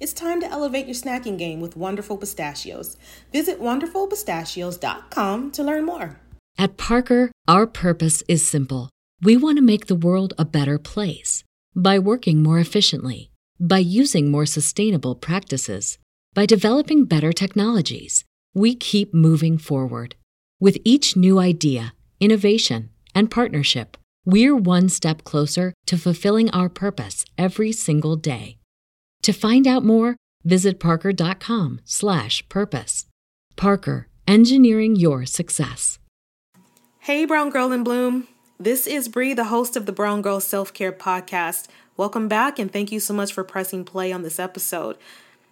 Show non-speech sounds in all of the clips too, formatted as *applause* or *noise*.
It's time to elevate your snacking game with Wonderful Pistachios. Visit wonderfulpistachios.com to learn more. At Parker, our purpose is simple. We want to make the world a better place by working more efficiently, by using more sustainable practices, by developing better technologies. We keep moving forward. With each new idea, innovation, and partnership, we're one step closer to fulfilling our purpose every single day. To find out more, visit parker.com/purpose. Parker, engineering your success. Hey Brown Girl in Bloom. This is Bree, the host of the Brown Girl Self-Care podcast. Welcome back and thank you so much for pressing play on this episode.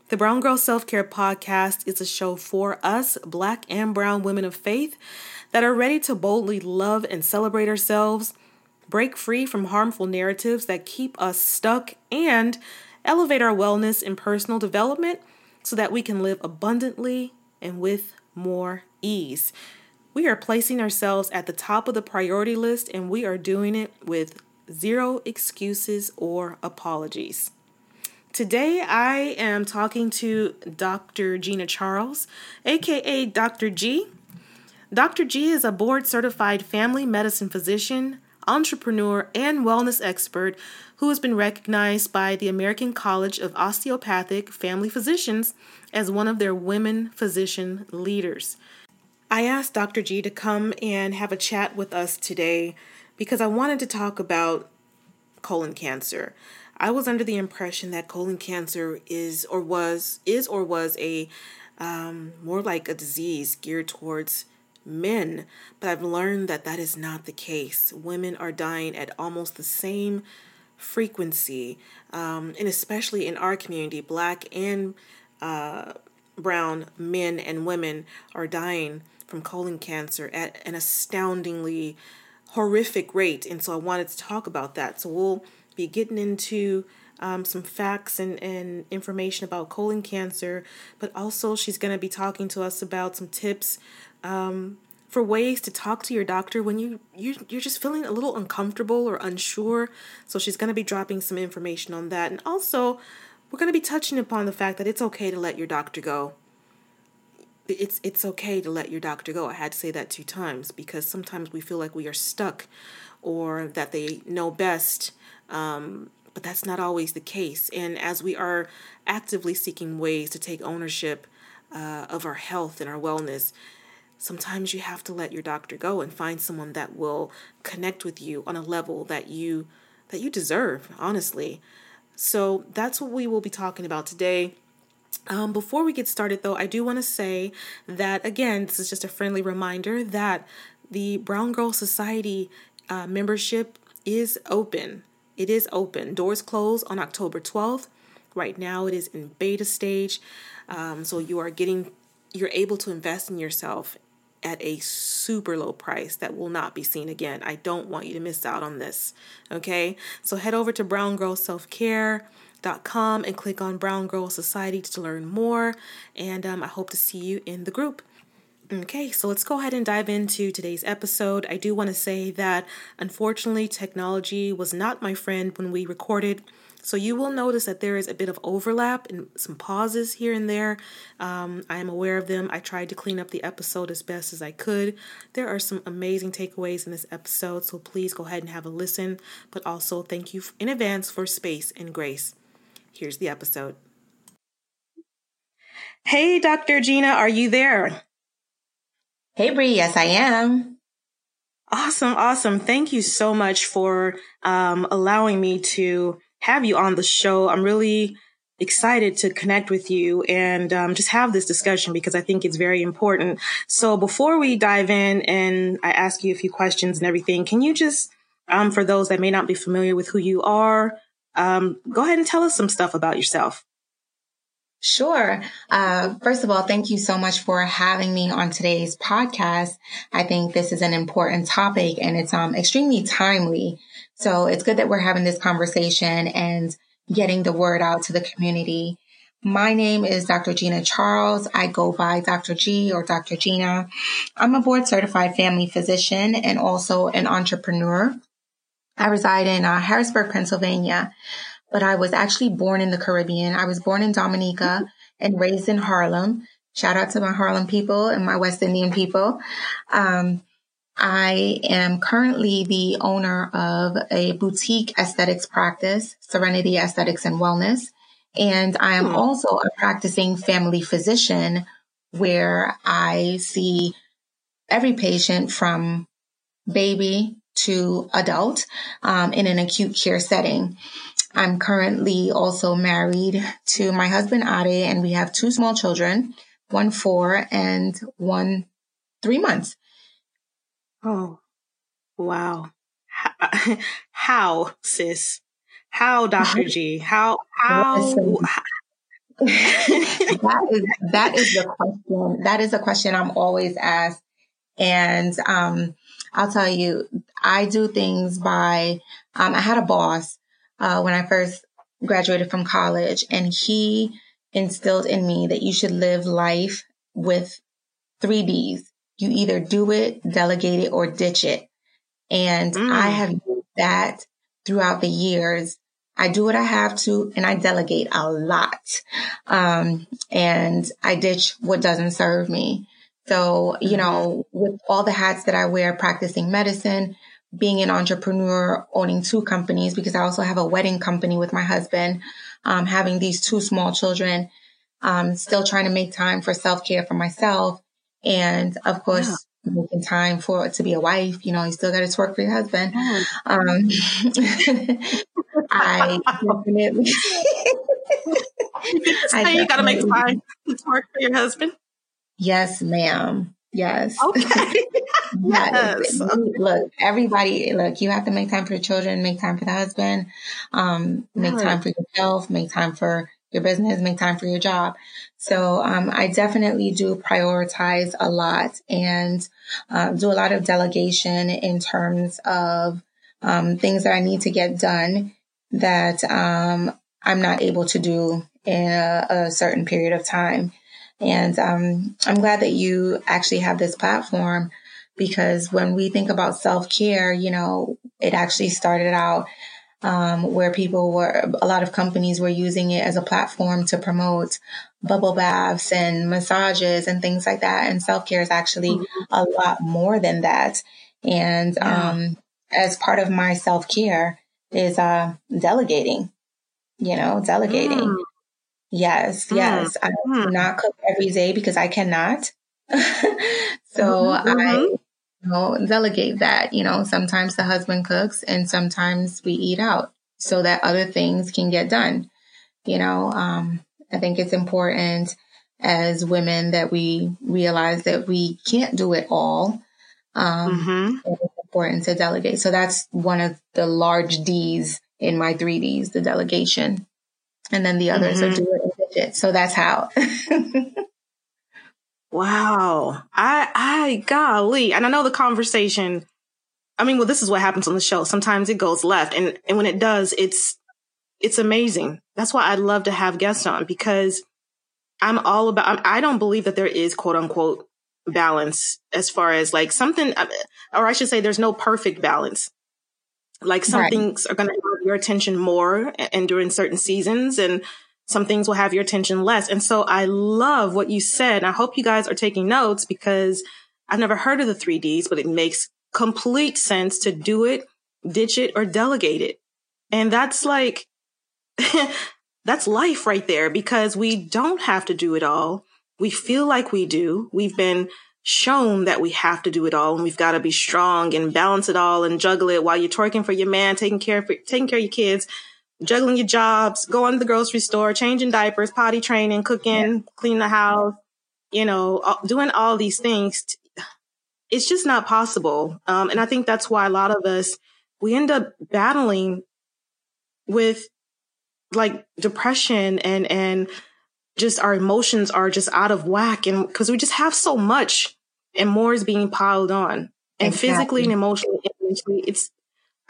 The Brown Girl Self Care Podcast is a show for us, black and brown women of faith, that are ready to boldly love and celebrate ourselves, break free from harmful narratives that keep us stuck, and elevate our wellness and personal development so that we can live abundantly and with more ease. We are placing ourselves at the top of the priority list, and we are doing it with zero excuses or apologies. Today, I am talking to Dr. Gina Charles, aka Dr. G. Dr. G is a board certified family medicine physician, entrepreneur, and wellness expert who has been recognized by the American College of Osteopathic Family Physicians as one of their women physician leaders. I asked Dr. G to come and have a chat with us today because I wanted to talk about colon cancer. I was under the impression that colon cancer is or was is or was a um, more like a disease geared towards men, but I've learned that that is not the case. Women are dying at almost the same frequency, um, and especially in our community, black and uh, brown men and women are dying from colon cancer at an astoundingly horrific rate. And so I wanted to talk about that. So we'll be getting into um, some facts and, and information about colon cancer, but also she's going to be talking to us about some tips um, for ways to talk to your doctor when you, you you're just feeling a little uncomfortable or unsure. So she's going to be dropping some information on that, and also we're going to be touching upon the fact that it's okay to let your doctor go. It's it's okay to let your doctor go. I had to say that two times because sometimes we feel like we are stuck, or that they know best. Um, but that's not always the case. And as we are actively seeking ways to take ownership uh, of our health and our wellness, sometimes you have to let your doctor go and find someone that will connect with you on a level that you that you deserve honestly. So that's what we will be talking about today. Um, before we get started though i do want to say that again this is just a friendly reminder that the brown girl society uh, membership is open. It is open. Doors close on october 12th right now it is in beta stage. Um, so you are getting you're able to invest in yourself at a super low price that will not be seen again. I don't want you to miss out on this. Okay? So head over to browngirlselfcare.com and click on Brown Girl Society to learn more. And um, I hope to see you in the group. Okay, so let's go ahead and dive into today's episode. I do want to say that unfortunately, technology was not my friend when we recorded so you will notice that there is a bit of overlap and some pauses here and there. Um, I am aware of them. I tried to clean up the episode as best as I could. There are some amazing takeaways in this episode, so please go ahead and have a listen. But also, thank you in advance for space and grace. Here's the episode. Hey, Dr. Gina, are you there? Hey, Bree. Yes, I am. Awesome. Awesome. Thank you so much for um, allowing me to have you on the show. I'm really excited to connect with you and um, just have this discussion because I think it's very important. So before we dive in and I ask you a few questions and everything, can you just, um, for those that may not be familiar with who you are, um, go ahead and tell us some stuff about yourself. Sure. Uh, first of all, thank you so much for having me on today's podcast. I think this is an important topic and it's um, extremely timely. So it's good that we're having this conversation and getting the word out to the community. My name is Dr. Gina Charles. I go by Dr. G or Dr. Gina. I'm a board certified family physician and also an entrepreneur. I reside in uh, Harrisburg, Pennsylvania but I was actually born in the Caribbean. I was born in Dominica and raised in Harlem. Shout out to my Harlem people and my West Indian people. Um, I am currently the owner of a boutique aesthetics practice, Serenity Aesthetics and Wellness. And I am hmm. also a practicing family physician where I see every patient from baby to adult um, in an acute care setting. I'm currently also married to my husband, Ade, and we have two small children, one four and one three months. Oh, wow. How, *laughs* how sis? How, Dr. G? How, how? *laughs* that is that is the question. That is a question I'm always asked. And um, I'll tell you, I do things by um, I had a boss uh, when I first graduated from college, and he instilled in me that you should live life with three D's. You either do it, delegate it, or ditch it. And mm. I have that throughout the years. I do what I have to and I delegate a lot. Um, and I ditch what doesn't serve me. So, you mm-hmm. know, with all the hats that I wear practicing medicine, being an entrepreneur, owning two companies, because I also have a wedding company with my husband, um, having these two small children, um, still trying to make time for self care for myself. And of course, yeah. making time for to be a wife. You know, you still got to work for your husband. Um, *laughs* I definitely. *laughs* I you got to make time to work for your husband. Yes, ma'am. Yes. Okay. *laughs* yes. Look, everybody, look, you have to make time for your children, make time for the husband, um, make time for yourself, make time for your business, make time for your job. So, um, I definitely do prioritize a lot and, um, do a lot of delegation in terms of, um, things that I need to get done that, um, I'm not able to do in a, a certain period of time. And um, I'm glad that you actually have this platform because when we think about self care, you know, it actually started out um, where people were, a lot of companies were using it as a platform to promote bubble baths and massages and things like that. And self care is actually mm-hmm. a lot more than that. And yeah. um, as part of my self care is uh, delegating, you know, delegating. Mm. Yes, mm. yes. I mm. do not cook every day because I cannot. *laughs* so mm-hmm. I mm-hmm. You know, delegate that. You know, sometimes the husband cooks and sometimes we eat out so that other things can get done. You know, um, I think it's important as women that we realize that we can't do it all. Um, mm-hmm. It's important to delegate. So that's one of the large D's in my three D's, the delegation and then the others mm-hmm. are do it and it. So that's how. *laughs* wow. I I golly. And I know the conversation I mean, well, this is what happens on the show. Sometimes it goes left and and when it does, it's it's amazing. That's why I'd love to have guests on because I'm all about I don't believe that there is quote unquote balance as far as like something uh, or I should say there's no perfect balance. Like some right. things are going to have your attention more and during certain seasons and some things will have your attention less. And so I love what you said. I hope you guys are taking notes because I've never heard of the three Ds, but it makes complete sense to do it, ditch it, or delegate it. And that's like, *laughs* that's life right there because we don't have to do it all. We feel like we do. We've been shown that we have to do it all and we've got to be strong and balance it all and juggle it while you're twerking for your man, taking care of taking care of your kids, juggling your jobs, going to the grocery store, changing diapers, potty training, cooking, yeah. cleaning the house, you know, doing all these things. It's just not possible. Um, and I think that's why a lot of us, we end up battling with like depression and, and just our emotions are just out of whack. And because we just have so much and more is being piled on and exactly. physically and emotionally, it's,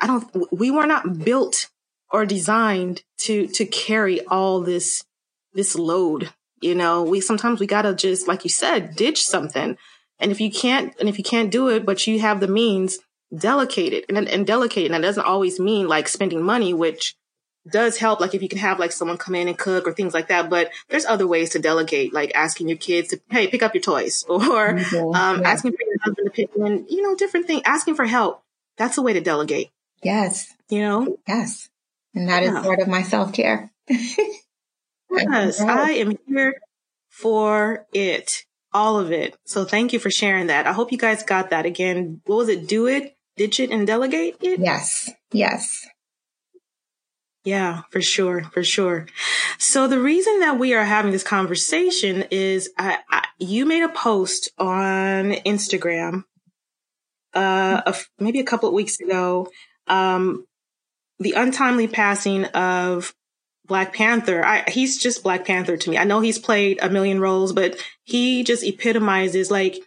I don't, we were not built or designed to, to carry all this, this load. You know, we sometimes we gotta just, like you said, ditch something. And if you can't, and if you can't do it, but you have the means, delegate it and, and delegate. And that doesn't always mean like spending money, which does help. Like if you can have like someone come in and cook or things like that. But there's other ways to delegate, like asking your kids to, Hey, pick up your toys *laughs* or, um, yeah. asking for your husband to pick in, you know, different things, asking for help. That's a way to delegate. Yes. You know? Yes. And that yeah. is part of my self care. *laughs* yes. I am here for it. All of it. So thank you for sharing that. I hope you guys got that again. What was it? Do it, ditch it, and delegate it? Yes. Yes. Yeah, for sure, for sure. So the reason that we are having this conversation is I, I, you made a post on Instagram, uh, a, maybe a couple of weeks ago, um, the untimely passing of Black Panther. I, he's just Black Panther to me. I know he's played a million roles, but he just epitomizes like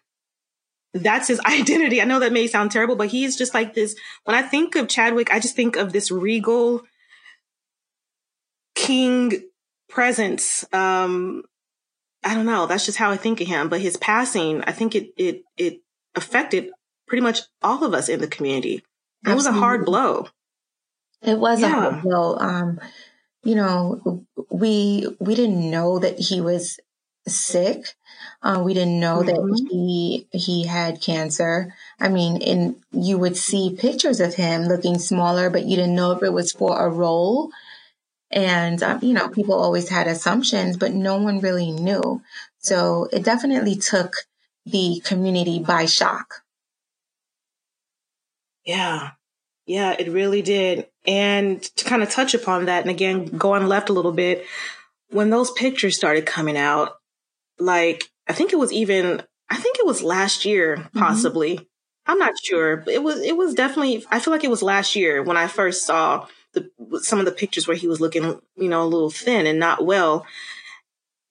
that's his *laughs* identity. I know that may sound terrible, but he's just like this. When I think of Chadwick, I just think of this regal king presence. Um, I don't know. That's just how I think of him. But his passing, I think it it it affected pretty much all of us in the community. It was a hard blow. It was yeah. a hard. Um, you know, we we didn't know that he was sick. Uh, we didn't know mm-hmm. that he he had cancer. I mean, and you would see pictures of him looking smaller, but you didn't know if it was for a role. And, um, you know, people always had assumptions, but no one really knew. So it definitely took the community by shock. Yeah. Yeah, it really did. And to kind of touch upon that, and again, go on left a little bit, when those pictures started coming out, like, I think it was even, I think it was last year, mm-hmm. possibly. Mm-hmm. I'm not sure, but it was, it was definitely, I feel like it was last year when I first saw the some of the pictures where he was looking, you know, a little thin and not well.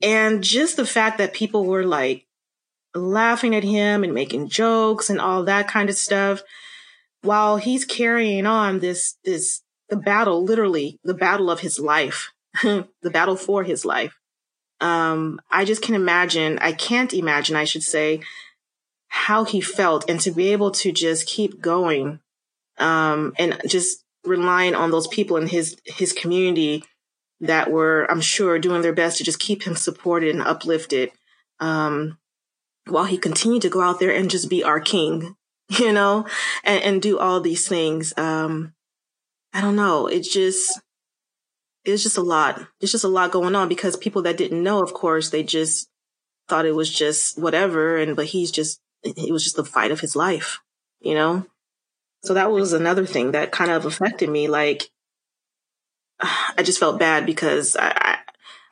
And just the fact that people were like laughing at him and making jokes and all that kind of stuff while he's carrying on this this the battle literally the battle of his life *laughs* the battle for his life. Um i just can imagine i can't imagine i should say how he felt. And to be able to just keep going um and just relying on those people in his his community that were, I'm sure, doing their best to just keep him supported and uplifted, um, while he continued to go out there and just be our king, *laughs* you know, and, and do all these things. Um, I don't know. It's just, it's just a lot. It's just a lot going on because people that didn't know, of course, they just thought it was just whatever. And, but he's just, it was just the fight of his life, you know? So that was another thing that kind of affected me. Like, *sighs* I just felt bad because I,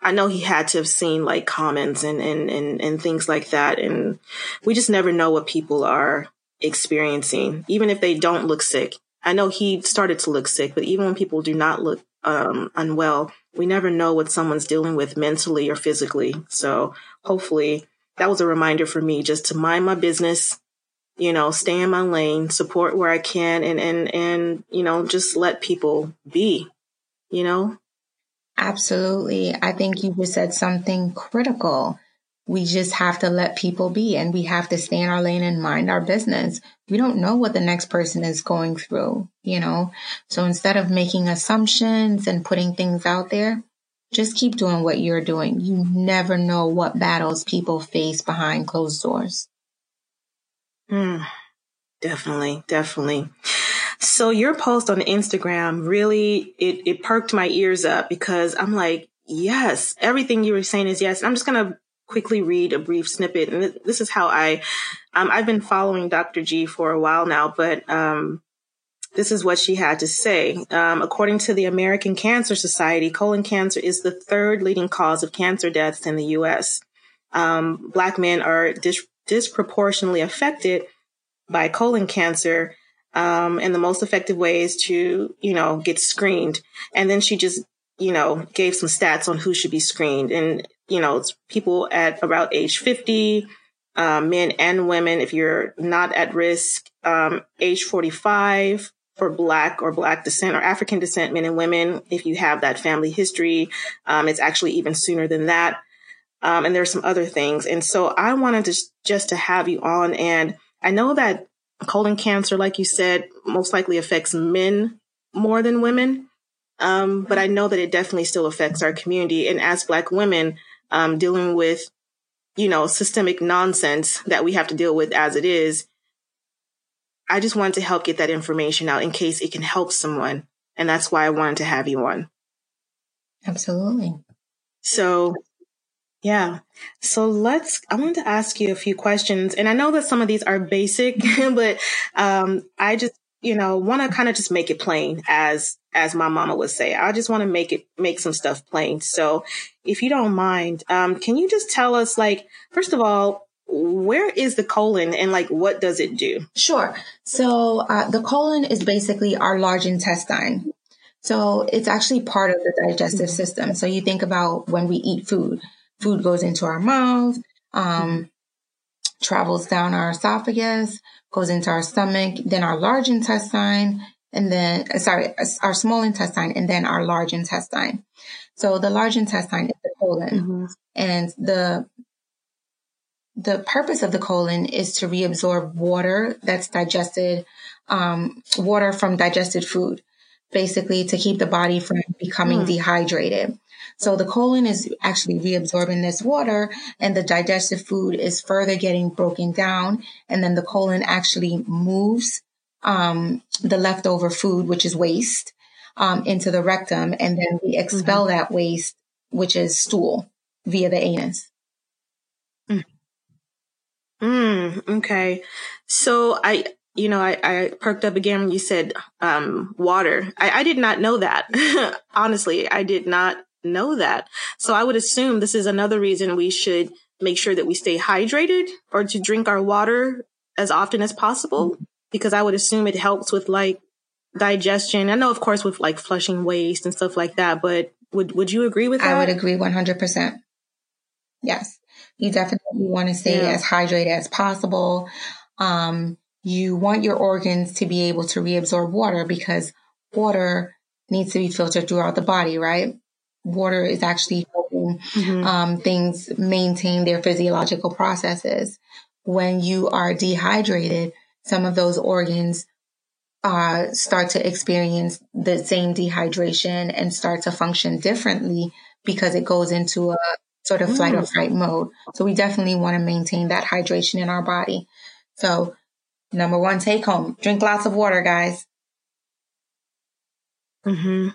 I, know he had to have seen like comments and, and, and, and things like that. And we just never know what people are experiencing, even if they don't look sick. I know he started to look sick, but even when people do not look um, unwell, we never know what someone's dealing with mentally or physically. So hopefully that was a reminder for me just to mind my business, you know, stay in my lane, support where I can and, and, and, you know, just let people be, you know? Absolutely. I think you just said something critical. We just have to let people be and we have to stay in our lane and mind our business. We don't know what the next person is going through, you know? So instead of making assumptions and putting things out there, just keep doing what you're doing. You never know what battles people face behind closed doors. Mm, definitely, definitely. So your post on Instagram really it it perked my ears up because I'm like, yes, everything you were saying is yes. I'm just gonna quickly read a brief snippet. And this is how I, um, I've been following Dr. G for a while now, but, um, this is what she had to say. Um, according to the American Cancer Society, colon cancer is the third leading cause of cancer deaths in the U.S. Um, black men are dis- disproportionately affected by colon cancer. Um, and the most effective way is to, you know, get screened. And then she just, you know, gave some stats on who should be screened. And, you know, it's people at about age 50, uh, men and women. If you're not at risk, um, age 45, for Black or Black descent or African descent men and women. If you have that family history, um, it's actually even sooner than that. Um, and there's some other things. And so I wanted to just to have you on. And I know that colon cancer, like you said, most likely affects men more than women. Um, but I know that it definitely still affects our community. And as Black women, um, dealing with, you know, systemic nonsense that we have to deal with as it is, I just wanted to help get that information out in case it can help someone. And that's why I wanted to have you on. Absolutely. So, yeah. So let's, I wanted to ask you a few questions. And I know that some of these are basic, *laughs* but um, I just, you know, want to kind of just make it plain as, as my mama would say. I just want to make it, make some stuff plain. So if you don't mind, um, can you just tell us, like, first of all, where is the colon and like what does it do? Sure. So uh, the colon is basically our large intestine. So it's actually part of the digestive system. So you think about when we eat food, food goes into our mouth, um, travels down our esophagus, goes into our stomach, then our large intestine, and then, uh, sorry, our small intestine, and then our large intestine. So the large intestine is the colon. Mm-hmm. And the the purpose of the colon is to reabsorb water that's digested, um, water from digested food, basically to keep the body from becoming mm. dehydrated. So the colon is actually reabsorbing this water and the digestive food is further getting broken down. And then the colon actually moves, um, the leftover food, which is waste, um, into the rectum. And then we expel mm-hmm. that waste, which is stool via the anus. Mm, okay. So I, you know, I, I perked up again when you said um, water. I, I did not know that. *laughs* Honestly, I did not know that. So I would assume this is another reason we should make sure that we stay hydrated or to drink our water as often as possible because I would assume it helps with like digestion. I know, of course, with like flushing waste and stuff like that, but would, would you agree with that? I would agree 100%. Yes. You definitely want to stay yeah. as hydrated as possible. Um, you want your organs to be able to reabsorb water because water needs to be filtered throughout the body, right? Water is actually helping mm-hmm. um, things maintain their physiological processes. When you are dehydrated, some of those organs uh, start to experience the same dehydration and start to function differently because it goes into a sort of flight or mm. fight mode. So we definitely want to maintain that hydration in our body. So number one take home, drink lots of water, guys. Hmm.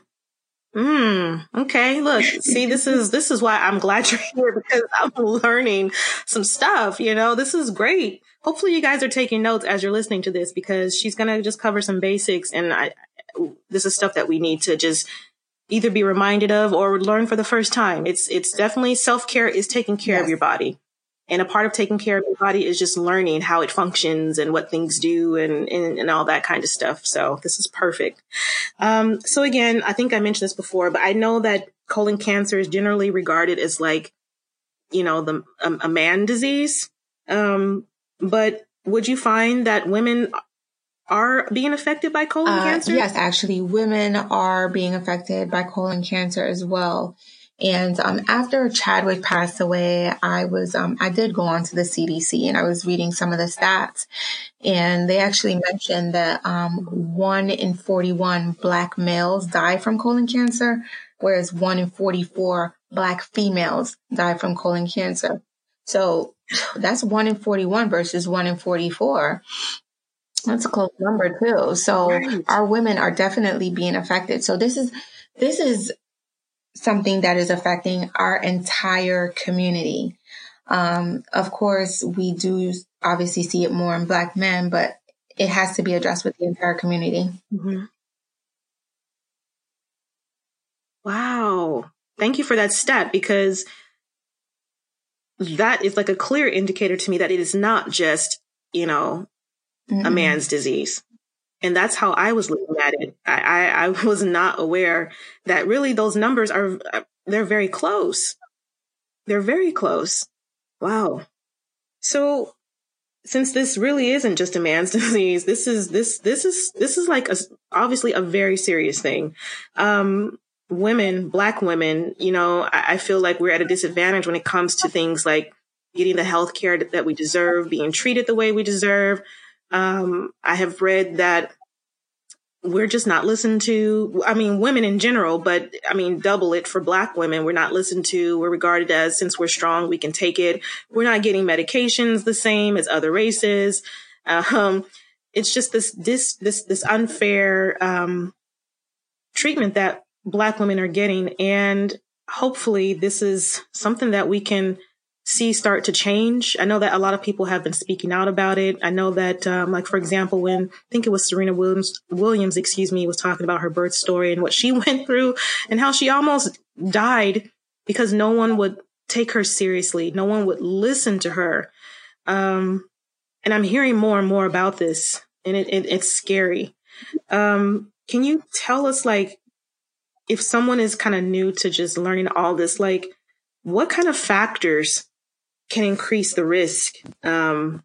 Hmm. Okay. Look, see, this is this is why I'm glad *laughs* you're here because I'm learning some stuff. You know, this is great. Hopefully, you guys are taking notes as you're listening to this because she's gonna just cover some basics, and I, this is stuff that we need to just either be reminded of or learn for the first time. It's it's definitely self care is taking care yes. of your body. And a part of taking care of your body is just learning how it functions and what things do and, and, and all that kind of stuff. So this is perfect. Um, so again, I think I mentioned this before, but I know that colon cancer is generally regarded as like, you know, the um, a man disease. Um, but would you find that women are being affected by colon uh, cancer? Yes, actually, women are being affected by colon cancer as well. And um, after Chadwick passed away, I was um, I did go on to the CDC and I was reading some of the stats, and they actually mentioned that um, one in forty one Black males die from colon cancer, whereas one in forty four Black females die from colon cancer. So that's one in forty one versus one in forty four. That's a close number too. So right. our women are definitely being affected. So this is this is something that is affecting our entire community. Um, of course, we do obviously see it more in Black men, but it has to be addressed with the entire community. Mm-hmm. Wow. Thank you for that stat because that is like a clear indicator to me that it is not just, you know, mm-hmm. a man's disease. And that's how I was looking at it. I, I, I *laughs* was not aware that really those numbers are, they're very close. They're very close. Wow. So since this really isn't just a man's *laughs* disease, this is, this, this is, this is like a, obviously a very serious thing. Um, women, black women, you know, I, I feel like we're at a disadvantage when it comes to things like getting the health care that we deserve, being treated the way we deserve. Um, I have read that we're just not listened to. I mean, women in general, but I mean, double it for black women. We're not listened to. We're regarded as, since we're strong, we can take it. We're not getting medications the same as other races. Um, it's just this, this, this, this unfair, um, treatment that black women are getting. And hopefully this is something that we can see start to change. I know that a lot of people have been speaking out about it. I know that, um, like, for example, when I think it was Serena Williams, Williams, excuse me, was talking about her birth story and what she *laughs* went through and how she almost died because no one would take her seriously. No one would listen to her. Um, and I'm hearing more and more about this and it, it it's scary. Um, can you tell us like if someone is kind of new to just learning all this, like what kind of factors can increase the risk um,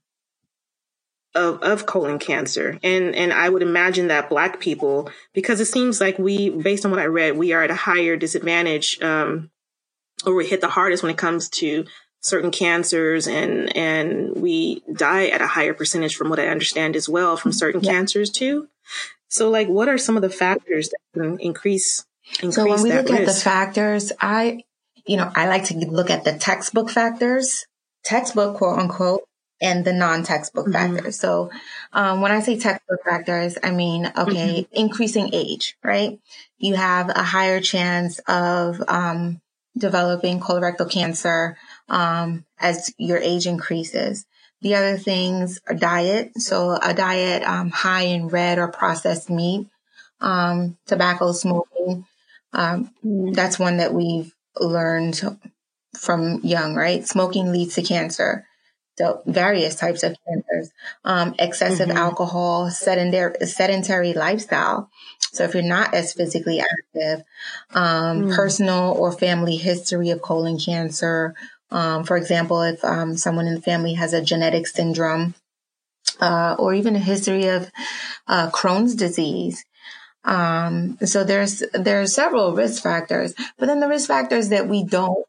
of of colon cancer? And and I would imagine that Black people, because it seems like we, based on what I read, we are at a higher disadvantage, um, or we hit the hardest when it comes to certain cancers, and and we die at a higher percentage, from what I understand as well, from certain yeah. cancers too. So, like, what are some of the factors that can increase increase so when we look risk. at the factors, I, you know, I like to look at the textbook factors, textbook quote unquote, and the non-textbook mm-hmm. factors. So um, when I say textbook factors, I mean, okay, mm-hmm. increasing age, right? You have a higher chance of um, developing colorectal cancer um, as your age increases. The other things are diet. So a diet um, high in red or processed meat, um, tobacco smoking, um, that's one that we've learned from young, right? Smoking leads to cancer. So various types of cancers, um, excessive mm-hmm. alcohol, sedentary, sedentary lifestyle. So if you're not as physically active, um, mm. personal or family history of colon cancer. Um, for example, if um, someone in the family has a genetic syndrome, uh, or even a history of uh, Crohn's disease, um, so there's, there are several risk factors, but then the risk factors that we don't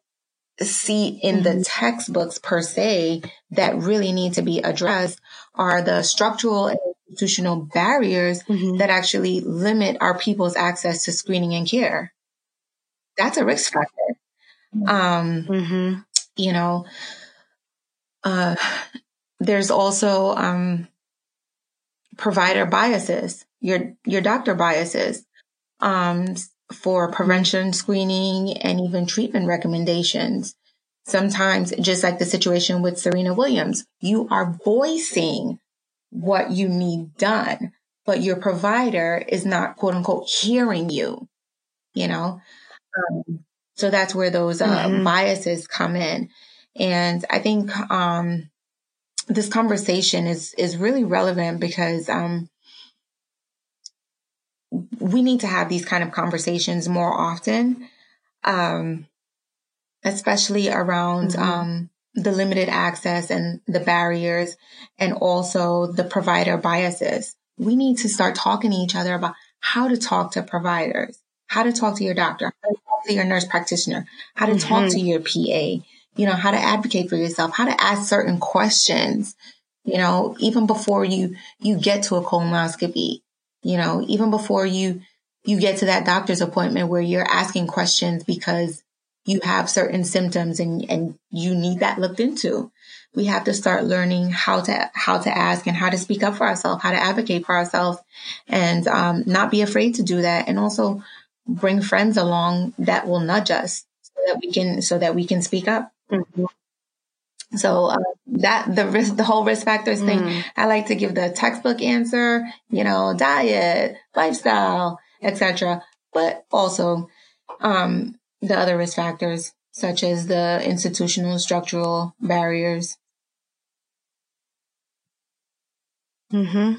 see in mm-hmm. the textbooks per se that really need to be addressed are the structural and institutional barriers mm-hmm. that actually limit our people's access to screening and care. That's a risk factor. Um, mm-hmm. you know, uh, there's also, um, provider biases your your doctor biases um, for prevention screening and even treatment recommendations. Sometimes, just like the situation with Serena Williams, you are voicing what you need done, but your provider is not quote unquote hearing you, you know? Um, so that's where those uh, mm-hmm. biases come in. And I think, um, this conversation is, is really relevant because, um, we need to have these kind of conversations more often, um, especially around mm-hmm. um, the limited access and the barriers, and also the provider biases. We need to start talking to each other about how to talk to providers, how to talk to your doctor, how to talk to your nurse practitioner, how to mm-hmm. talk to your PA, you know, how to advocate for yourself, how to ask certain questions, you know, even before you, you get to a colonoscopy, you know, even before you, you get to that doctor's appointment where you're asking questions because you have certain symptoms and, and you need that looked into. We have to start learning how to, how to ask and how to speak up for ourselves, how to advocate for ourselves and, um, not be afraid to do that. And also bring friends along that will nudge us so that we can, so that we can speak up. Mm-hmm. So uh, that the risk, the whole risk factors thing, mm. I like to give the textbook answer, you know, diet, lifestyle, etc. But also, um, the other risk factors such as the institutional structural barriers. Hmm.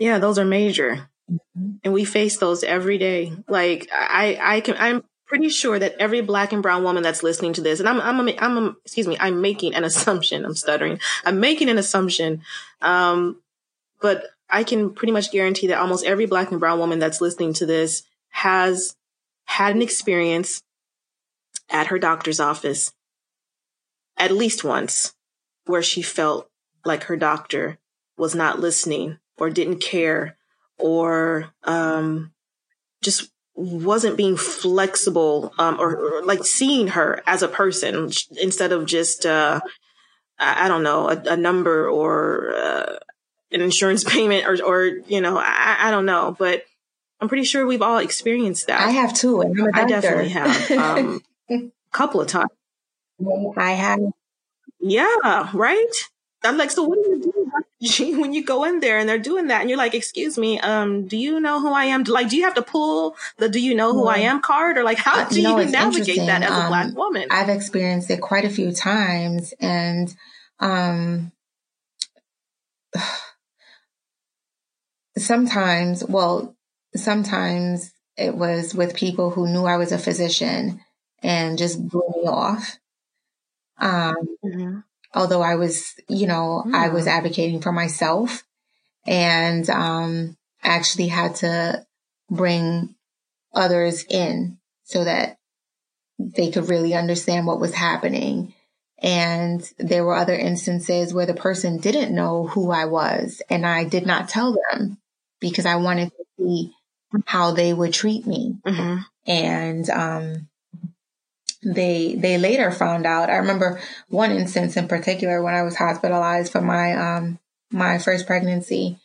Yeah, those are major, mm-hmm. and we face those every day. Like I, I can, I'm pretty sure that every black and brown woman that's listening to this, and I'm, I'm, I'm, a, excuse me, I'm making an assumption. I'm stuttering. I'm making an assumption. Um, but I can pretty much guarantee that almost every black and brown woman that's listening to this has had an experience at her doctor's office at least once where she felt like her doctor was not listening or didn't care or um, just wasn't being flexible um, or, or, like seeing her as a person instead of just uh, I, I, don't know a, a number or uh, an insurance *laughs* payment or or you know I, I, don't know but I'm pretty sure we've all experienced that. I have too, and i definitely have um, *laughs* a couple of times. I have. Yeah, right. I'm like, so what *laughs* when you go in there and they're doing that and you're like, excuse me, um, do you know who I am? Like, do you have to pull the do you know who I am card or like how do you, navigate that as a black um, woman? I've experienced it quite a few times and um *sighs* sometimes, well, sometimes it was with people who knew I was a physician and just blew me off. Um, mm-hmm although I was, you know, mm. I was hmm. advocating for myself and um, actually had to bring others in so that they could really understand what was happening. And there were other instances where the person didn't know who I was and I did not tell them because I wanted to see how they would treat me. Mm-hmm. And, um, they they later found out. I remember one instance in particular when I was hospitalized for my um my first pregnancy.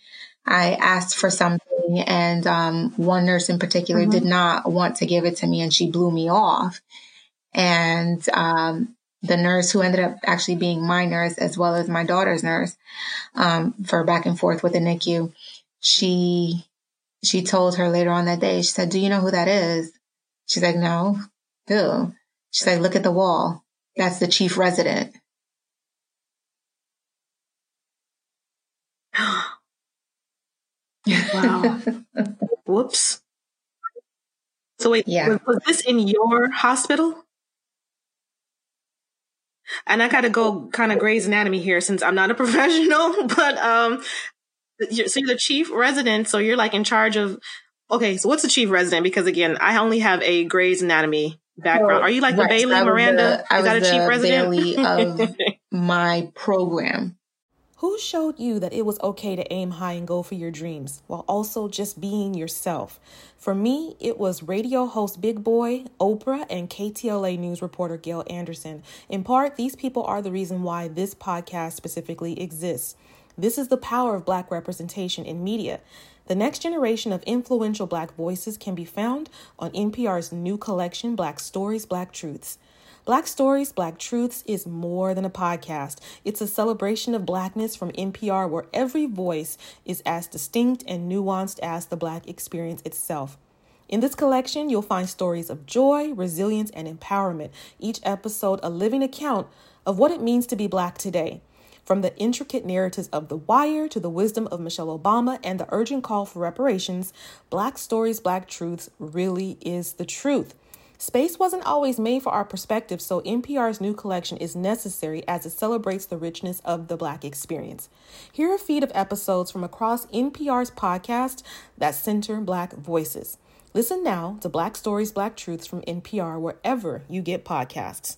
I asked for something and um, one nurse in particular mm-hmm. did not want to give it to me and she blew me off. And um, the nurse who ended up actually being my nurse as well as my daughter's nurse um, for back and forth with the NICU, she she told her later on that day, she said, Do you know who that is? She's like, No. Who? She's like, look at the wall. That's the chief resident. wow. *gasps* Whoops. So wait, yeah. was, was this in your hospital? And I got to go kind of Grey's Anatomy here since I'm not a *laughs* professional, but um, so you're the chief resident, so you're like in charge of. Okay, so what's the chief resident? Because again, I only have a Grey's Anatomy background. Are you like right. the Bailey Miranda? The, Is that a chief resident? Bailey of *laughs* my program. Who showed you that it was okay to aim high and go for your dreams while also just being yourself? For me, it was radio host Big Boy, Oprah, and KTLA news reporter Gayle Anderson. In part, these people are the reason why this podcast specifically exists. This is the power of Black representation in media. The next generation of influential Black voices can be found on NPR's new collection, Black Stories, Black Truths. Black Stories, Black Truths is more than a podcast. It's a celebration of Blackness from NPR where every voice is as distinct and nuanced as the Black experience itself. In this collection, you'll find stories of joy, resilience, and empowerment, each episode a living account of what it means to be Black today. From the intricate narratives of The Wire to the wisdom of Michelle Obama and the urgent call for reparations, Black Stories, Black Truths really is the truth. Space wasn't always made for our perspective, so NPR's new collection is necessary as it celebrates the richness of the Black experience. Here are a feed of episodes from across NPR's podcast that center Black voices. Listen now to Black Stories, Black Truths from NPR wherever you get podcasts.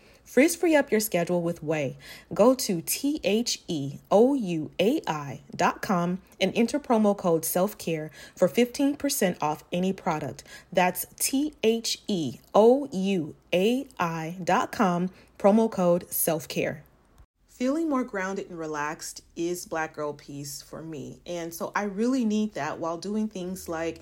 Frizz free up your schedule with Ouai. Go to T H E O U A I dot com and enter promo code self care for 15% off any product. That's T H E O U A I dot com, promo code self care. Feeling more grounded and relaxed is Black Girl Peace for me. And so I really need that while doing things like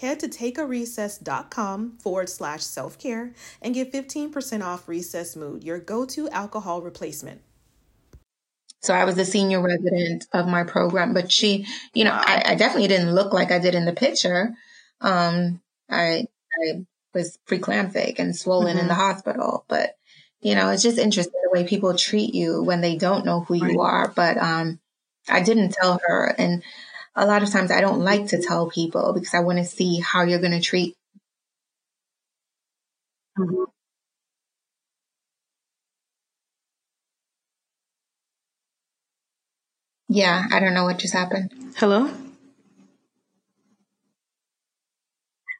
Head to takearecess.com forward slash self care and get 15% off Recess Mood, your go to alcohol replacement. So I was the senior resident of my program, but she, you know, I, I definitely didn't look like I did in the picture. Um, I, I was preeclamptic and swollen mm-hmm. in the hospital, but you know, it's just interesting the way people treat you when they don't know who right. you are. But, um, I didn't tell her and a lot of times I don't like to tell people because I want to see how you're going to treat. Mm-hmm. Yeah, I don't know what just happened. Hello?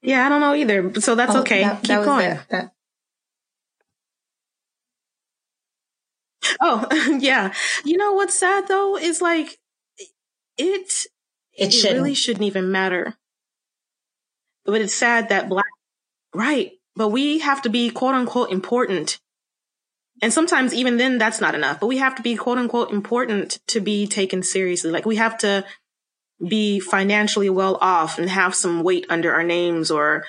Yeah, I don't know either. So that's oh, okay. That, Keep that going. That. Oh, *laughs* yeah. You know what's sad though is like it it, it really shouldn't even matter. But it's sad that black, right. But we have to be quote unquote important. And sometimes even then that's not enough, but we have to be quote unquote important to be taken seriously. Like we have to be financially well off and have some weight under our names or,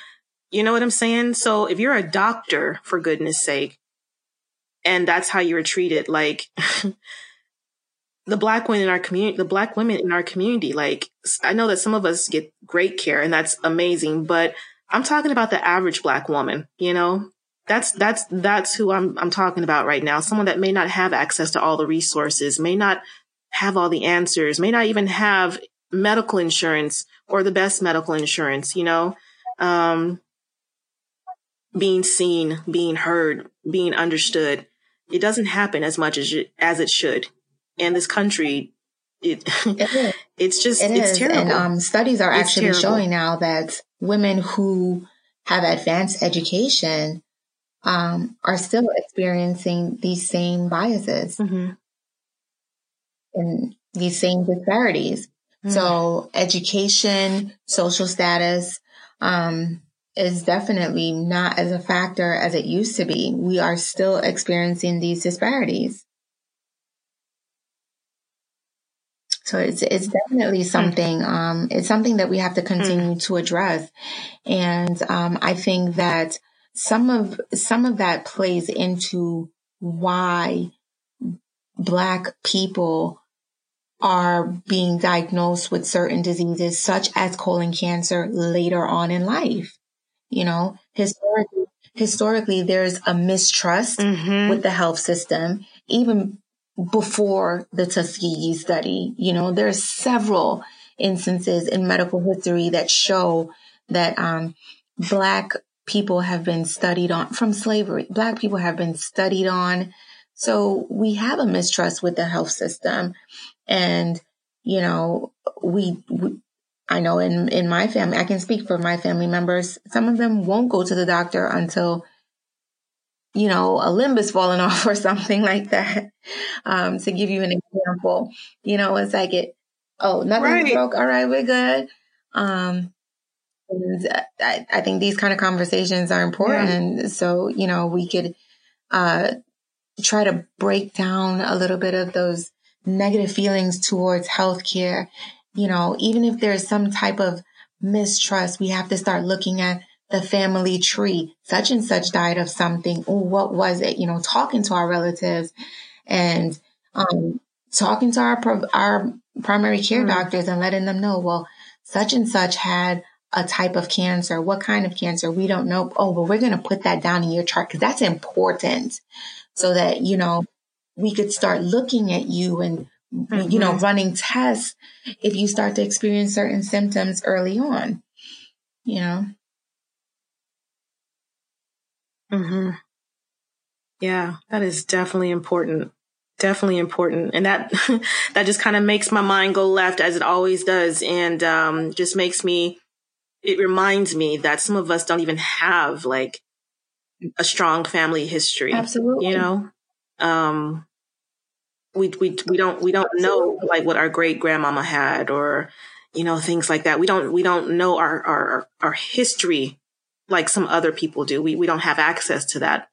you know what I'm saying? So if you're a doctor, for goodness sake, and that's how you're treated, like, *laughs* the black women in our community, the black women in our community, like I know that some of us get great care and that's amazing, but I'm talking about the average black woman, you know? That's that's that's who I'm I'm talking about right now. Someone that may not have access to all the resources, may not have all the answers, may not even have medical insurance or the best medical insurance, you know? Um being seen, being heard, being understood. It doesn't happen as much as as it should and this country it, it *laughs* it's just it it's is. terrible. And um, studies are it's actually terrible. showing now that women who have advanced education um, are still experiencing these same biases mm-hmm. and these same disparities. Mm-hmm. So education, social status, um, is definitely not as a factor as it used to be. We are still experiencing these disparities. So it's it's definitely hmm. something. Um, it's something that we have to hmm. continue to address, and um, I think that some of some of that plays into why Black people are being diagnosed with certain diseases, such as colon cancer, later on in life. You know, historically, historically, there's a mistrust mm-hmm. with the health system, even before the Tuskegee study. You know, there's several instances in medical history that show that um, black people have been studied on from slavery. Black people have been studied on So we have a mistrust with the health system. And, you know, we, we I know in, in my family, I can speak for my family members. Some of them won't go to the doctor until, you know, a limb is falling *laughs* off or something like that. Um, to give you an example, you know, it's like it, oh, nothing right. broke. All right, we're good. Um, and I, I think these kind of conversations are important. Yeah. So, you know, we could, uh, try to break down a little bit of those negative feelings towards healthcare. You know, even if there's some type of mistrust, we have to start looking at the family tree. Such and such died of something. Oh, what was it? You know, talking to our relatives and, um, talking to our, our primary care mm. doctors and letting them know, well, such and such had a type of cancer. What kind of cancer? We don't know. Oh, but we're going to put that down in your chart because that's important so that, you know, we could start looking at you and, mm-hmm. you know, mm-hmm. running tests if you start to experience certain symptoms early on, you know? Hmm. Yeah, that is definitely important. Definitely important, and that *laughs* that just kind of makes my mind go left as it always does, and um, just makes me it reminds me that some of us don't even have like a strong family history. Absolutely. You know, um, we, we, we don't, we don't know like what our great grandmama had or, you know, things like that. We don't, we don't know our, our, our history like some other people do. We, we don't have access to that.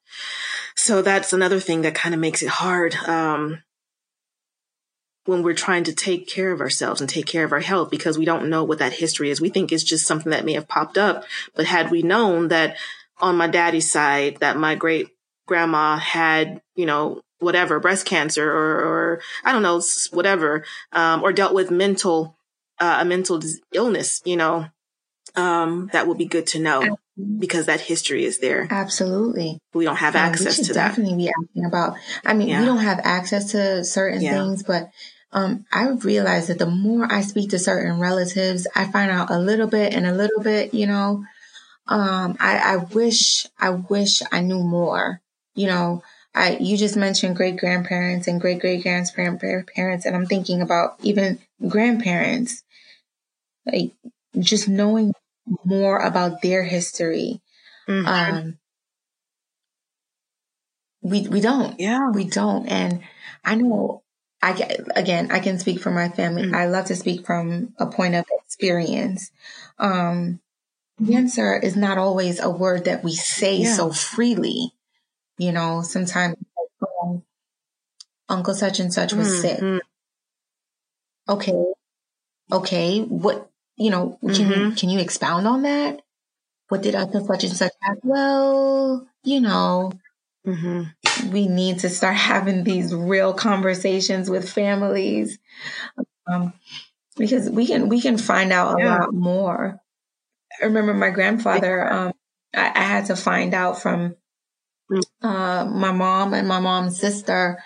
So that's another thing that kind of makes it hard. Um, when we're trying to take care of ourselves and take care of our health because we don't know what that history is. We think it's just something that may have popped up. But had we known that on my daddy's side, that my great grandma had, you know, whatever, breast cancer or, or I don't know, whatever, um, or dealt with mental, uh, a mental illness, you know, um, that would be good to know because that history is there. Absolutely. We don't have access to that. Definitely be asking about. I mean, yeah. we don't have access to certain yeah. things, but um, I realized that the more I speak to certain relatives, I find out a little bit and a little bit, you know. Um, I, I wish, I wish I knew more, you know. I, you just mentioned great grandparents and great great grandparents, and I'm thinking about even grandparents, like just knowing more about their history. Mm-hmm. Um, we we don't, yeah, we don't, and I know I can, again, I can speak for my family. Mm-hmm. I love to speak from a point of experience. Um, cancer is not always a word that we say yeah. so freely. You know, sometimes um, Uncle such and such was mm-hmm. sick. Okay. Okay. What, you know, can mm-hmm. you, can you expound on that? What did Uncle such and such have? Well, you know, Mm-hmm. We need to start *laughs* having these real conversations with families um, because we can we can find out a yeah. lot more. I remember my grandfather. Um, I, I, had to find out from mm. uh, my mom and my mom's sister.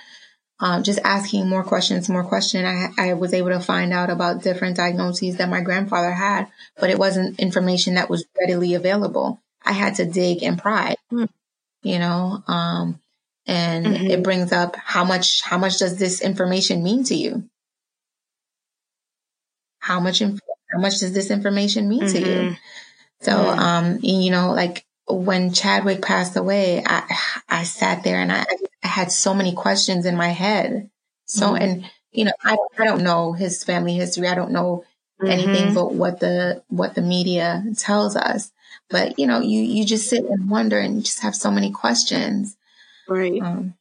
Um, just asking more questions, more questions. I, I was able to find out about different diagnoses that my grandfather had, but it wasn't information that was readily available. I had to dig and pry. Mm you know, um, and mm-hmm. it brings up how much, how much does this information mean to you? How much, how much does this information mean mm-hmm. to you? Mm-hmm. So, mm-hmm. um, you know, like when Chadwick passed away, I, I sat there and I, I had so many questions in my head. So, mm-hmm. and, you know, I, I don't know his family history. I don't know anything mm-hmm. but what the, what the media tells us. But you know, you you just sit and wonder, and you just have so many questions. Right. Um,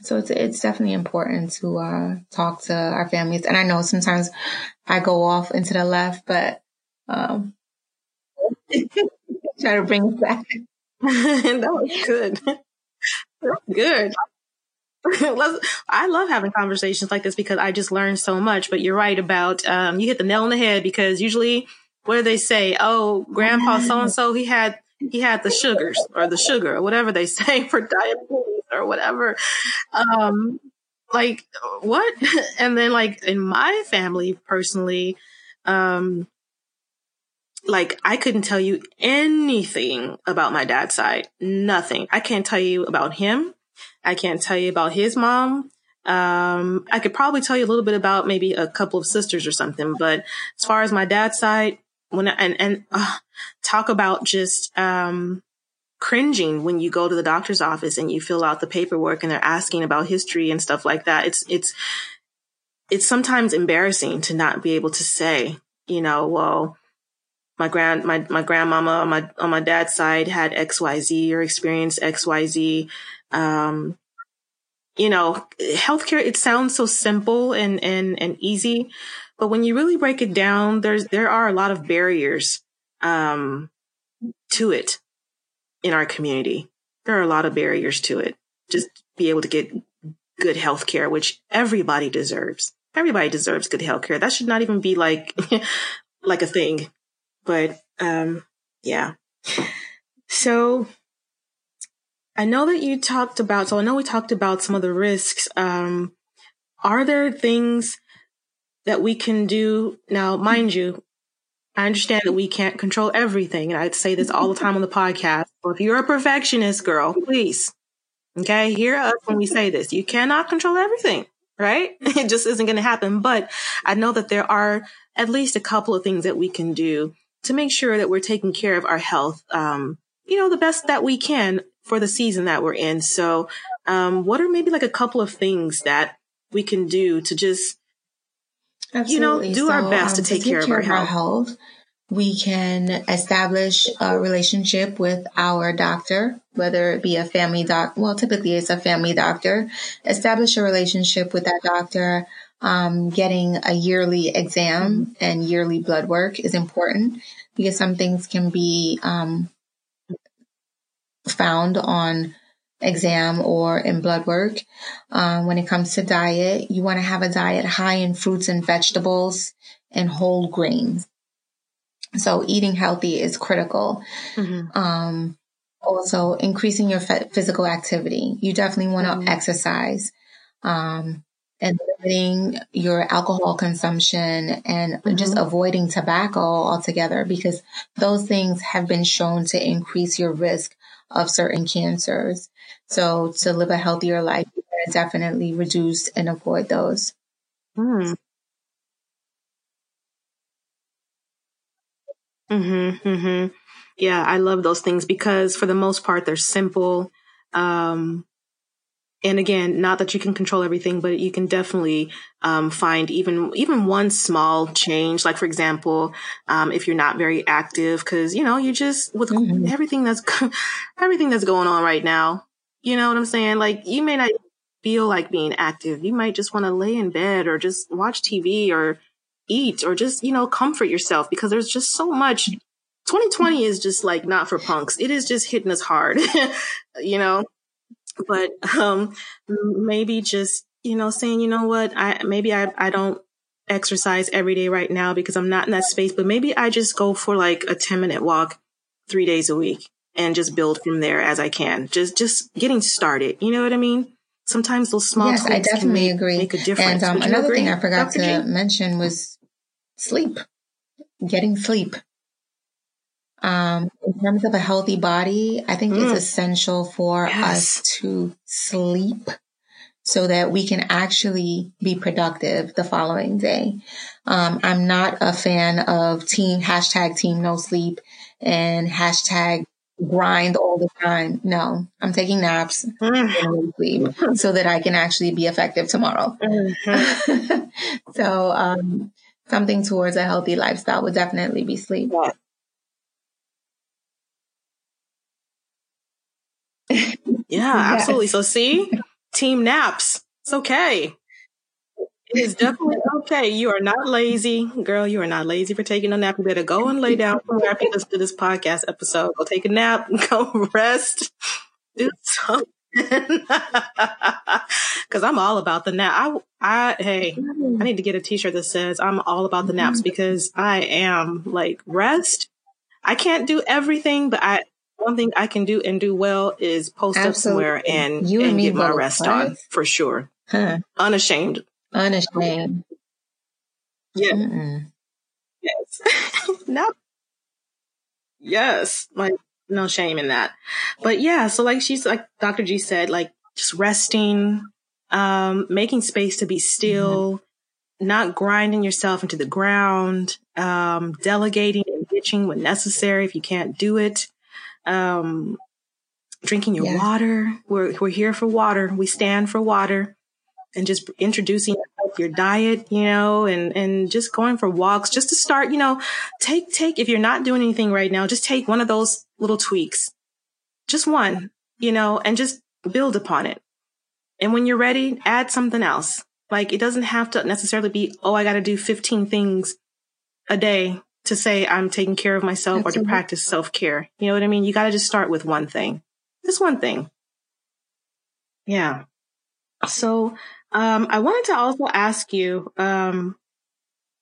so it's it's definitely important to uh, talk to our families. And I know sometimes I go off into the left, but um, *laughs* try to bring it back. *laughs* that was good. Good. *laughs* I love having conversations like this because I just learn so much. But you're right about um, you hit the nail on the head because usually what do they say? Oh, grandpa so and so, he had, he had the sugars or the sugar or whatever they *laughs* say for diabetes or whatever. Um, like what? *laughs* And then like in my family personally, um, like I couldn't tell you anything about my dad's side. Nothing. I can't tell you about him. I can't tell you about his mom. Um, I could probably tell you a little bit about maybe a couple of sisters or something, but as far as my dad's side, when I, and and uh, talk about just um, cringing when you go to the doctor's office and you fill out the paperwork and they're asking about history and stuff like that. It's it's it's sometimes embarrassing to not be able to say, you know, well, my grand my my grandmama on my on my dad's side had XYZ or experienced XYZ. Um, you know, healthcare, it sounds so simple and, and, and easy, but when you really break it down, there's, there are a lot of barriers, um, to it in our community. There are a lot of barriers to it. Just be able to get good healthcare, which everybody deserves. Everybody deserves good healthcare. That should not even be like, *laughs* like a thing. But, um, yeah. So I know that you talked about, so I know we talked about some of the risks. Um, are there things that we can do now? Mind you, I understand that we can't control everything. And I say this all the time on the podcast. So if you're a perfectionist, girl, please, okay, hear us when we say this. You cannot control everything, right? *laughs* It just isn't going to happen. But I know that there are at least a couple of things that we can do to make sure that we're taking care of our health, um, you know, the best that we can for the season that we're in. So, um, what are maybe like a couple of things that we can do to just, Absolutely. you know, do so, our best um, to, take to, take care, care of our health? health? We can establish a relationship with our doctor, whether it be a family doc. Well, typically it's a family doctor. Establish a relationship with that doctor. Um, getting a yearly exam and yearly blood work is important because some things can be um, found on exam or in blood work. Um, when it comes to diet, you want to have a diet high in fruits and vegetables and whole grains. So eating healthy is critical. Mm-hmm. Um, also increasing your physical activity. You definitely want to mm-hmm. exercise. Um, and limiting your alcohol consumption and mm-hmm. just avoiding tobacco altogether because those things have been shown to increase your risk of certain cancers. So to live a healthier life, you definitely reduce and avoid those. Hmm. Mm-hmm, mm-hmm. Yeah, I love those things because for the most part, they're simple. Um, and again, not that you can control everything, but you can definitely um, find even even one small change. Like for example, um, if you're not very active, because you know you just with mm-hmm. everything that's *laughs* everything that's going on right now, you know what I'm saying? Like you may not feel like being active. You might just want to lay in bed or just watch TV or eat or just you know comfort yourself because there's just so much. 2020 is just like not for punks. It is just hitting us hard, *laughs* you know but um, maybe just you know saying you know what I maybe I I don't exercise every day right now because I'm not in that space, but maybe I just go for like a 10 minute walk three days a week and just build from there as I can. Just just getting started. You know what I mean? Sometimes those small yes, I definitely make, agree. Make a difference. And um, another agree, thing I forgot Dr. to G? mention was sleep. Getting sleep. Um, in terms of a healthy body, I think mm. it's essential for yes. us to sleep so that we can actually be productive the following day. Um, I'm not a fan of team hashtag team no sleep and hashtag grind all the time. No, I'm taking naps *sighs* mm. sleep so that I can actually be effective tomorrow. Mm-hmm. *laughs* so, um, something towards a healthy lifestyle would definitely be sleep. Yeah. Yeah, *laughs* absolutely. So see, team naps. It's okay. It is definitely okay. You are not lazy. Girl, you are not lazy for taking a nap. You better go and lay down after listen to this podcast episode. Go take a nap, and *laughs* go rest, do something. *laughs* Cause I'm all about the nap. I, I, hey, I need to get a t-shirt that says I'm all about the naps mm-hmm. because I am like rest. I can't do everything, but I, one thing I can do and do well is post Absolutely. up somewhere and, you and, and get my rest on for sure. Huh. Unashamed. Unashamed. Yeah. Mm-mm. Yes. *laughs* no. Yes. Like no shame in that. But yeah, so like she's like Dr. G said, like just resting, um, making space to be still, mm-hmm. not grinding yourself into the ground, um, delegating and bitching when necessary if you can't do it. Um, drinking your yeah. water. We're, we're here for water. We stand for water and just introducing your diet, you know, and, and just going for walks just to start, you know, take, take, if you're not doing anything right now, just take one of those little tweaks, just one, you know, and just build upon it. And when you're ready, add something else. Like it doesn't have to necessarily be, oh, I got to do 15 things a day to say I'm taking care of myself or to practice self care. You know what I mean? You got to just start with one thing. Just one thing. Yeah. So, um, I wanted to also ask you, um,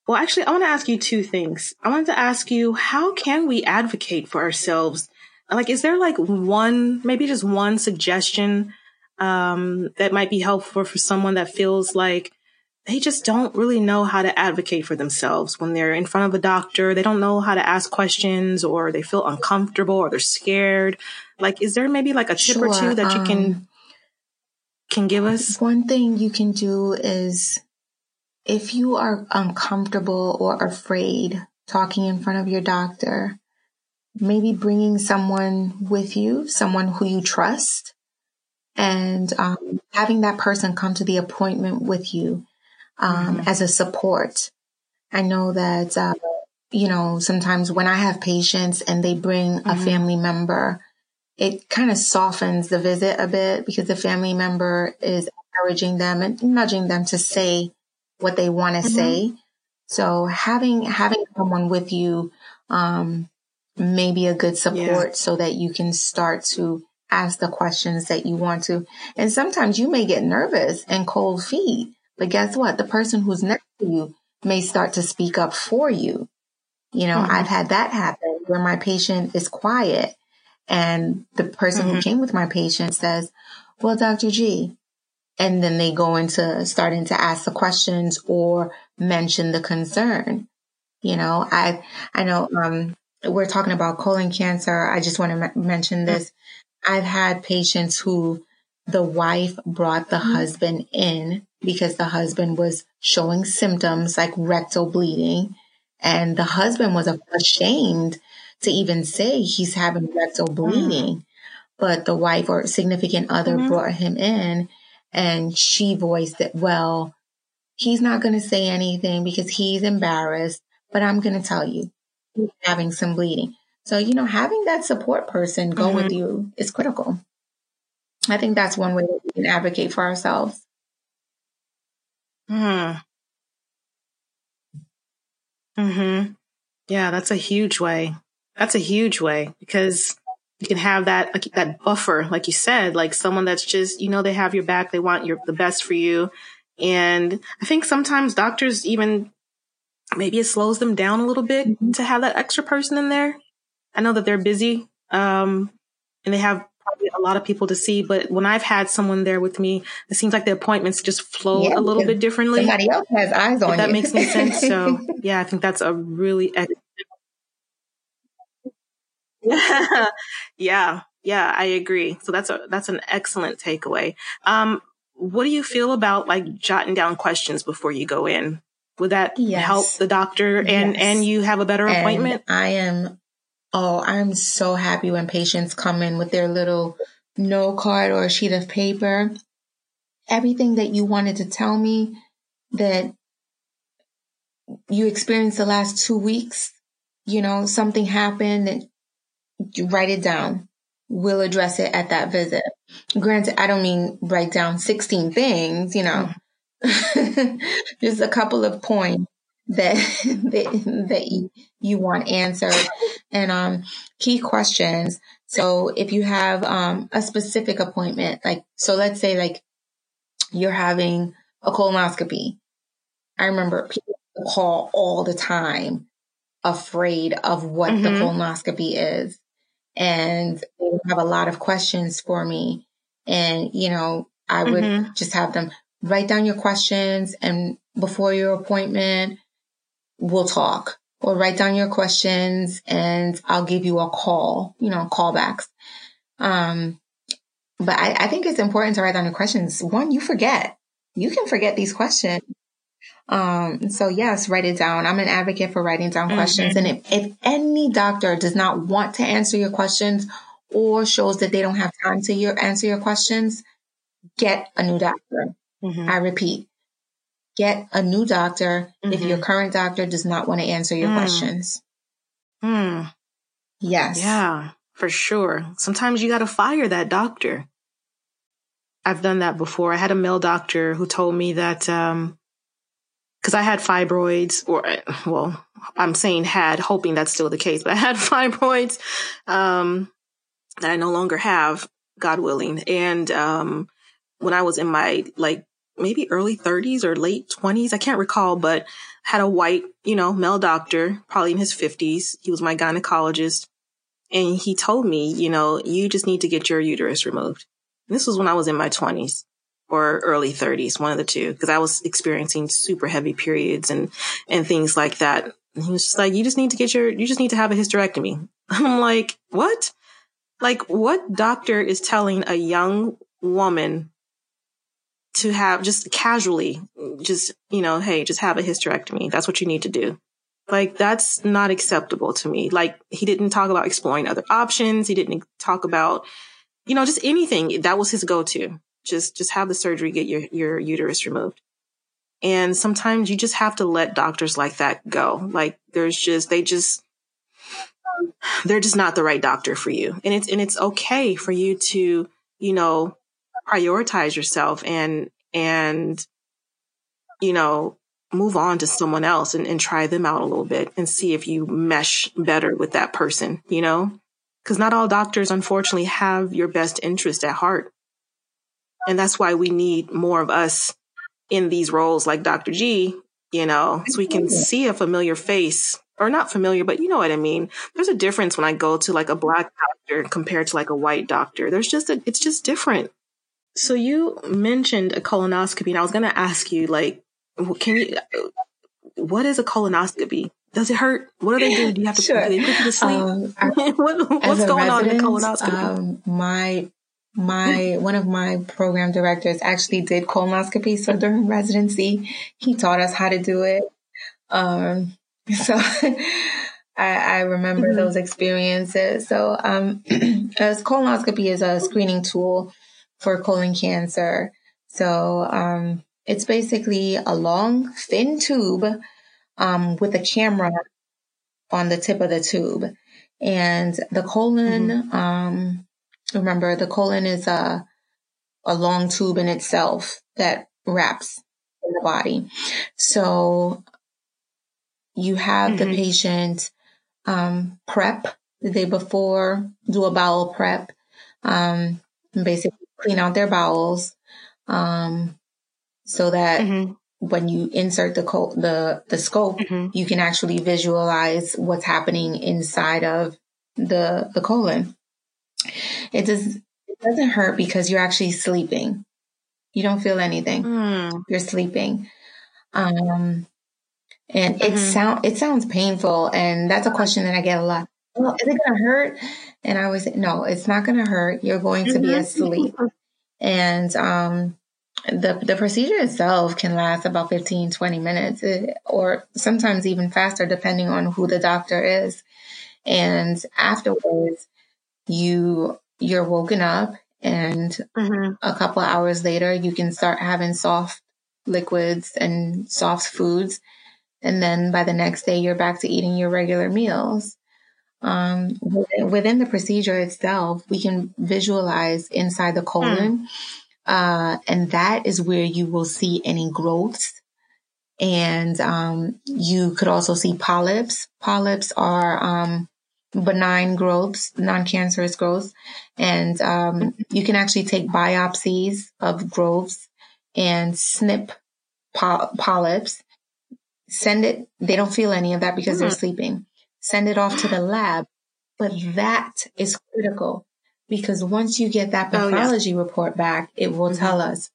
well, actually, I want to ask you two things. I wanted to ask you, how can we advocate for ourselves? Like, is there like one, maybe just one suggestion, um, that might be helpful for someone that feels like they just don't really know how to advocate for themselves when they're in front of a doctor. They don't know how to ask questions or they feel uncomfortable or they're scared. Like, is there maybe like a tip sure, or two that you can, um, can give us? One thing you can do is if you are uncomfortable or afraid talking in front of your doctor, maybe bringing someone with you, someone who you trust, and um, having that person come to the appointment with you um, mm-hmm. as a support. I know that, uh, you know, sometimes when I have patients and they bring mm-hmm. a family member, it kind of softens the visit a bit because the family member is encouraging them and nudging them to say what they want to mm-hmm. say. So having, having someone with you, um, may be a good support yeah. so that you can start to ask the questions that you want to. And sometimes you may get nervous and cold feet but guess what? The person who's next to you may start to speak up for you. You know, mm-hmm. I've had that happen where my patient is quiet and the person mm-hmm. who came with my patient says, well, Dr. G, and then they go into starting to ask the questions or mention the concern. You know, I, I know, um, we're talking about colon cancer. I just want to m- mention this. I've had patients who the wife brought the mm-hmm. husband in because the husband was showing symptoms like rectal bleeding. And the husband was ashamed to even say he's having rectal bleeding. Mm. But the wife or significant other mm-hmm. brought him in and she voiced that, well, he's not going to say anything because he's embarrassed, but I'm going to tell you he's having some bleeding. So, you know, having that support person go mm-hmm. with you is critical. I think that's one way that we can advocate for ourselves. Hmm. Hmm. Yeah, that's a huge way. That's a huge way because you can have that like that buffer, like you said, like someone that's just you know they have your back, they want your the best for you, and I think sometimes doctors even maybe it slows them down a little bit mm-hmm. to have that extra person in there. I know that they're busy, um, and they have a lot of people to see, but when I've had someone there with me, it seems like the appointments just flow yeah, a little bit differently. Somebody else has eyes on That makes any sense. So *laughs* yeah, I think that's a really yeah, *laughs* yeah, yeah. I agree. So that's a that's an excellent takeaway. Um, what do you feel about like jotting down questions before you go in? Would that yes. help the doctor and yes. and you have a better and appointment? I am Oh, I'm so happy when patients come in with their little note card or a sheet of paper. Everything that you wanted to tell me that you experienced the last two weeks, you know, something happened and you write it down. We'll address it at that visit. Granted, I don't mean write down 16 things, you know, *laughs* just a couple of points *laughs* that that, that you, you want answered. And um key questions. So if you have um a specific appointment like so let's say like you're having a colonoscopy. I remember people call all the time afraid of what mm-hmm. the colonoscopy is. And they have a lot of questions for me. And you know i would mm-hmm. just have them write down your questions and before your appointment we'll talk or write down your questions and I'll give you a call, you know, callbacks. Um, but I, I think it's important to write down the questions. One, you forget. You can forget these questions. Um, so yes, write it down. I'm an advocate for writing down mm-hmm. questions. And if, if any doctor does not want to answer your questions or shows that they don't have time to your, answer your questions, get a new doctor. Mm-hmm. I repeat, get a new doctor mm-hmm. if your current doctor does not want to answer your mm. questions. Mm. Yes. Yeah, for sure. Sometimes you got to fire that doctor. I've done that before. I had a male doctor who told me that um, because I had fibroids, or well, I'm saying had, hoping that's still the case, but I had *laughs* fibroids um, that I no longer have, God willing. And um, when I was in my like maybe early 30s or late 20s, I can't recall, but had a white, you know, male doctor, probably in his 50s. He was my gynecologist. And he told me, you know, you just need to get your uterus removed. And this was when I was in my 20s or early 30s, one of the two, because I was experiencing super heavy periods and, and things like that. And he was just like, you just need to get your, you just need to have a hysterectomy. *laughs* I'm like, what? Like, what doctor is telling a young woman to have just casually, just, you know, hey, just have a hysterectomy. That's what you need to do. Like, that's not acceptable to me. Like, he didn't talk about exploring other options. He didn't talk about, you know, just anything. That was his go to just just have the surgery, get your your uterus removed. And sometimes you just have to let doctors like that go. Like there's just they just they're just not the right doctor for you. And it's and it's okay for you to, you know, prioritize yourself and and you know, move on to someone else and, and try them out a little bit and see if you mesh better with that person, you know? Because not all doctors, unfortunately, have your best interest at heart. And that's why we need more of us in these roles like Dr. G, you know, so we can see a familiar face or not familiar, but you know what I mean. There's a difference when I go to like a black doctor compared to like a white doctor. There's just a, it's just different. So you mentioned a colonoscopy and I was going to ask you like, can you, what is a colonoscopy? Does it hurt? What do they do? Do you have to, sure. do they put you to sleep? Um, *laughs* what, what's going on in the colonoscopy? Um, my my one of my program directors actually did colonoscopy. So during residency, he taught us how to do it. Um, *laughs* so I, I, remember mm-hmm. those experiences. So um, *clears throat* as colonoscopy is a screening tool for colon cancer. So um, it's basically a long, thin tube um, with a camera on the tip of the tube, and the colon. Mm-hmm um, Remember, the colon is a, a long tube in itself that wraps in the body. So you have mm-hmm. the patient um, prep the day before, do a bowel prep, um, basically clean out their bowels, um, so that mm-hmm. when you insert the co- the the scope, mm-hmm. you can actually visualize what's happening inside of the the colon. It does it doesn't hurt because you're actually sleeping. You don't feel anything. Mm. You're sleeping. Um and mm-hmm. it sound it sounds painful and that's a question that I get a lot. Well, is it gonna hurt? And I was, no, it's not gonna hurt. You're going to mm-hmm. be asleep. And um the the procedure itself can last about 15 20 minutes eh, or sometimes even faster depending on who the doctor is and afterwards you you're woken up and mm-hmm. a couple of hours later you can start having soft liquids and soft foods and then by the next day you're back to eating your regular meals um, within, the procedure itself we can visualize inside the colon mm. uh, and that is where you will see any growths and um, you could also see polyps polyps are um, benign growths, non-cancerous growths. And um, you can actually take biopsies of growths and snip polyps. Send it. They don't feel any of that because mm-hmm. they're sleeping. Send it off to the lab. But that is critical because once you get that pathology oh, yeah. report back, it will mm-hmm. tell us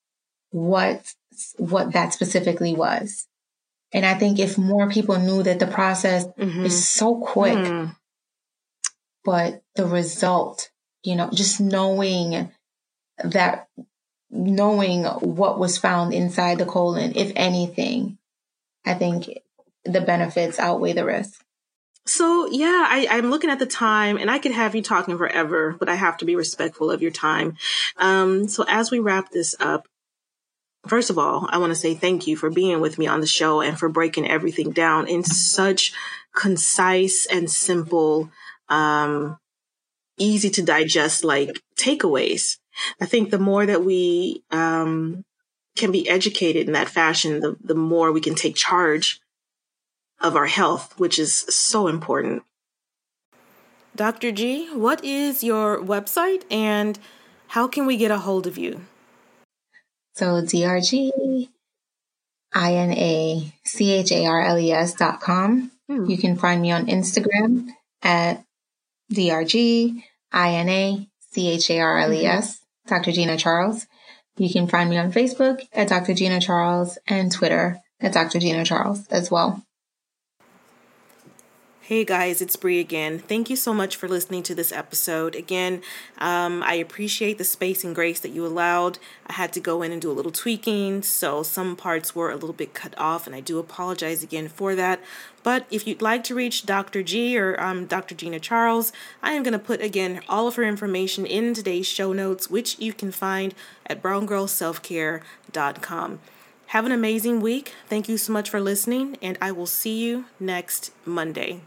what what that specifically was. And I think if more people knew that the process mm-hmm. is so quick, mm but the result, you know, just knowing that knowing what was found inside the colon, if anything, I think the benefits outweigh the risk. So yeah, I, I'm looking at the time and I could have you talking forever, but I have to be respectful of your time. Um, so as we wrap this up, first of all, I want to say thank you for being with me on the show and for breaking everything down in such concise and simple, um, easy to digest like takeaways. I think the more that we, um, can be educated in that fashion, the, the more we can take charge of our health, which is so important. Dr. G, what is your website and how can we get a hold of you? So DRG I-N-A C-H-A-R-L-E-S dot com. Hmm. You can find me on Instagram at DRG I-N-A C-H-A-R-L-E-S, mm-hmm. Dr. Gina Charles. You can find me on Facebook at Dr. Gina Charles and Twitter at Dr. Gina Charles as well. Hey guys, it's Bree again. Thank you so much for listening to this episode. Again, um, I appreciate the space and grace that you allowed. I had to go in and do a little tweaking, so some parts were a little bit cut off, and I do apologize again for that. But if you'd like to reach Dr. G or um, Dr. Gina Charles, I am going to put again all of her information in today's show notes, which you can find at browngirlselfcare.com. Have an amazing week. Thank you so much for listening, and I will see you next Monday.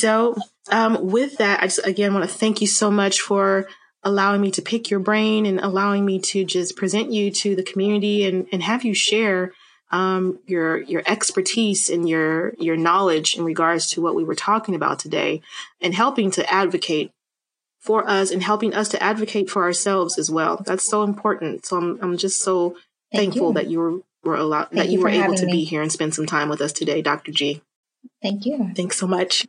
So, um, with that, I just again want to thank you so much for allowing me to pick your brain and allowing me to just present you to the community and, and have you share um, your your expertise and your your knowledge in regards to what we were talking about today, and helping to advocate for us and helping us to advocate for ourselves as well. That's so important. So I'm I'm just so Thank thankful you. that you were were allowed that you, you were able to me. be here and spend some time with us today, Dr. G. Thank you. Thanks so much.